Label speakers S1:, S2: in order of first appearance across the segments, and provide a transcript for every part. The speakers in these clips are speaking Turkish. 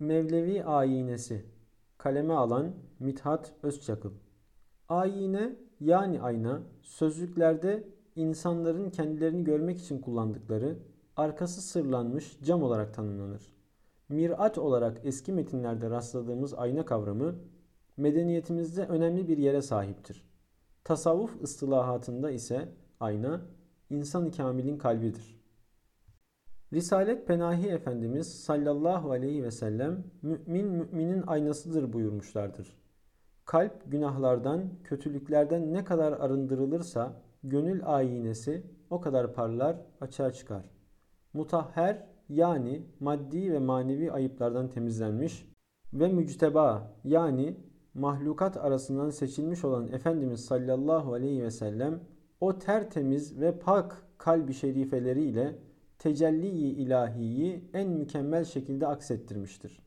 S1: Mevlevi Ayinesi Kaleme alan Mithat Özçakıl Ayine yani ayna sözlüklerde insanların kendilerini görmek için kullandıkları arkası sırlanmış cam olarak tanımlanır. Mirat olarak eski metinlerde rastladığımız ayna kavramı medeniyetimizde önemli bir yere sahiptir. Tasavvuf ıstılahatında ise ayna insan-ı kamilin kalbidir. Risalet Penahi Efendimiz sallallahu aleyhi ve sellem mümin müminin aynasıdır buyurmuşlardır. Kalp günahlardan, kötülüklerden ne kadar arındırılırsa gönül ayinesi o kadar parlar, açığa çıkar. Mutahher yani maddi ve manevi ayıplardan temizlenmiş ve mücteba yani mahlukat arasından seçilmiş olan Efendimiz sallallahu aleyhi ve sellem o tertemiz ve pak kalbi şerifeleriyle tecelli-i ilahiyi en mükemmel şekilde aksettirmiştir.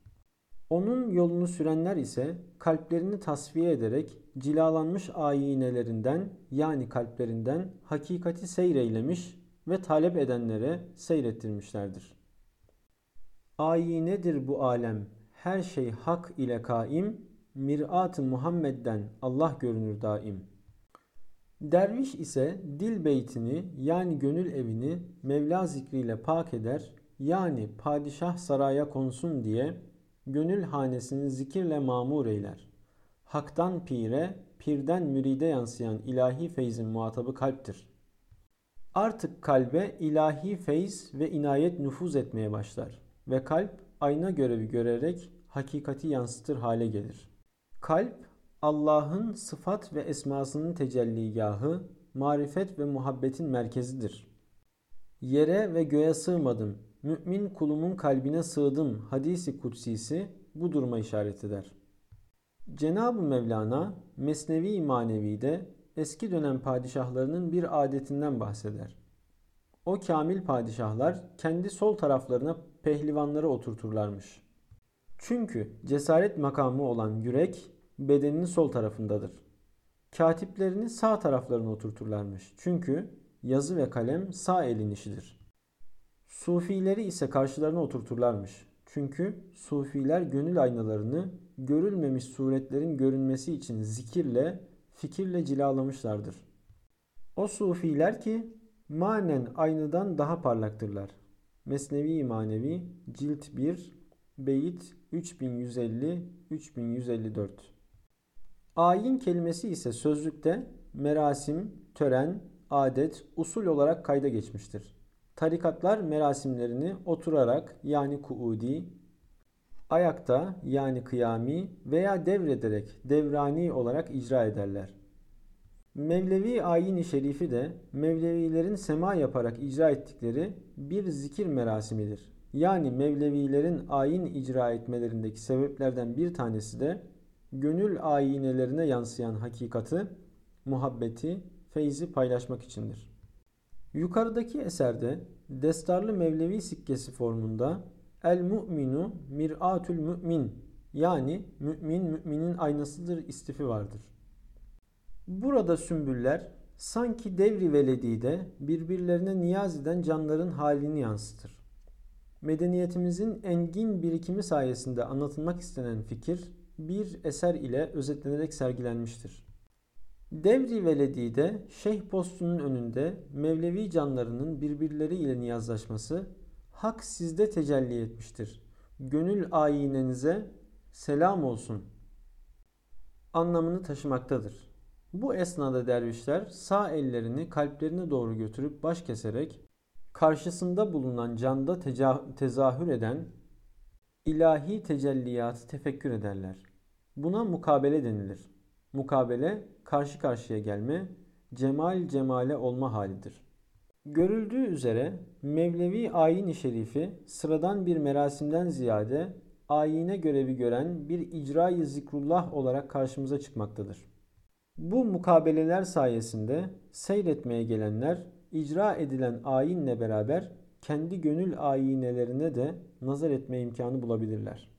S1: Onun yolunu sürenler ise kalplerini tasfiye ederek cilalanmış ayinelerinden yani kalplerinden hakikati seyreylemiş ve talep edenlere seyrettirmişlerdir. Ayinedir bu alem, her şey hak ile kaim, mirat-ı Muhammed'den Allah görünür daim.'' Derviş ise dil beytini yani gönül evini Mevla zikriyle pak eder yani padişah saraya konsun diye gönül hanesini zikirle mamur eyler. Hak'tan pire, pirden müride yansıyan ilahi feyzin muhatabı kalptir. Artık kalbe ilahi feyz ve inayet nüfuz etmeye başlar ve kalp ayna görevi görerek hakikati yansıtır hale gelir. Kalp Allah'ın sıfat ve esmasının tecelligahı, marifet ve muhabbetin merkezidir. Yere ve göğe sığmadım, mümin kulumun kalbine sığdım hadisi kutsisi bu duruma işaret eder. Cenab-ı Mevlana Mesnevi Manevi'de eski dönem padişahlarının bir adetinden bahseder. O kamil padişahlar kendi sol taraflarına pehlivanları oturturlarmış. Çünkü cesaret makamı olan yürek bedeninin sol tarafındadır. Katiplerini sağ taraflarına oturturlarmış. Çünkü yazı ve kalem sağ elin işidir. Sufileri ise karşılarına oturturlarmış. Çünkü sufiler gönül aynalarını görülmemiş suretlerin görünmesi için zikirle, fikirle cilalamışlardır. O sufiler ki manen aynadan daha parlaktırlar. Mesnevi Manevi Cilt 1 Beyit 3150-3154 Ayin kelimesi ise sözlükte merasim, tören, adet, usul olarak kayda geçmiştir. Tarikatlar merasimlerini oturarak yani kuudi, ayakta yani kıyami veya devrederek devrani olarak icra ederler. Mevlevi ayin-i şerifi de Mevlevilerin sema yaparak icra ettikleri bir zikir merasimidir. Yani Mevlevilerin ayin icra etmelerindeki sebeplerden bir tanesi de gönül ayinelerine yansıyan hakikati, muhabbeti, feyzi paylaşmak içindir. Yukarıdaki eserde destarlı Mevlevi sikkesi formunda El mu'minu mir'atül mü'min yani mü'min müminin aynasıdır istifi vardır. Burada sümbüller sanki devri veledide birbirlerine niyaz eden canların halini yansıtır. Medeniyetimizin engin birikimi sayesinde anlatılmak istenen fikir bir eser ile özetlenerek sergilenmiştir. Devri Veledi'de Şeyh postunun önünde Mevlevi canlarının birbirleriyle niyazlaşması hak sizde tecelli etmiştir. Gönül ayinenize selam olsun anlamını taşımaktadır. Bu esnada dervişler sağ ellerini kalplerine doğru götürüp baş keserek karşısında bulunan canda tezahür eden ilahi tecelliyatı tefekkür ederler. Buna mukabele denilir. Mukabele karşı karşıya gelme, cemal cemale olma halidir. Görüldüğü üzere Mevlevi ayin-i şerifi sıradan bir merasimden ziyade ayine görevi gören bir icra-i zikrullah olarak karşımıza çıkmaktadır. Bu mukabeleler sayesinde seyretmeye gelenler icra edilen ayinle beraber kendi gönül ayinelerine de nazar etme imkanı bulabilirler.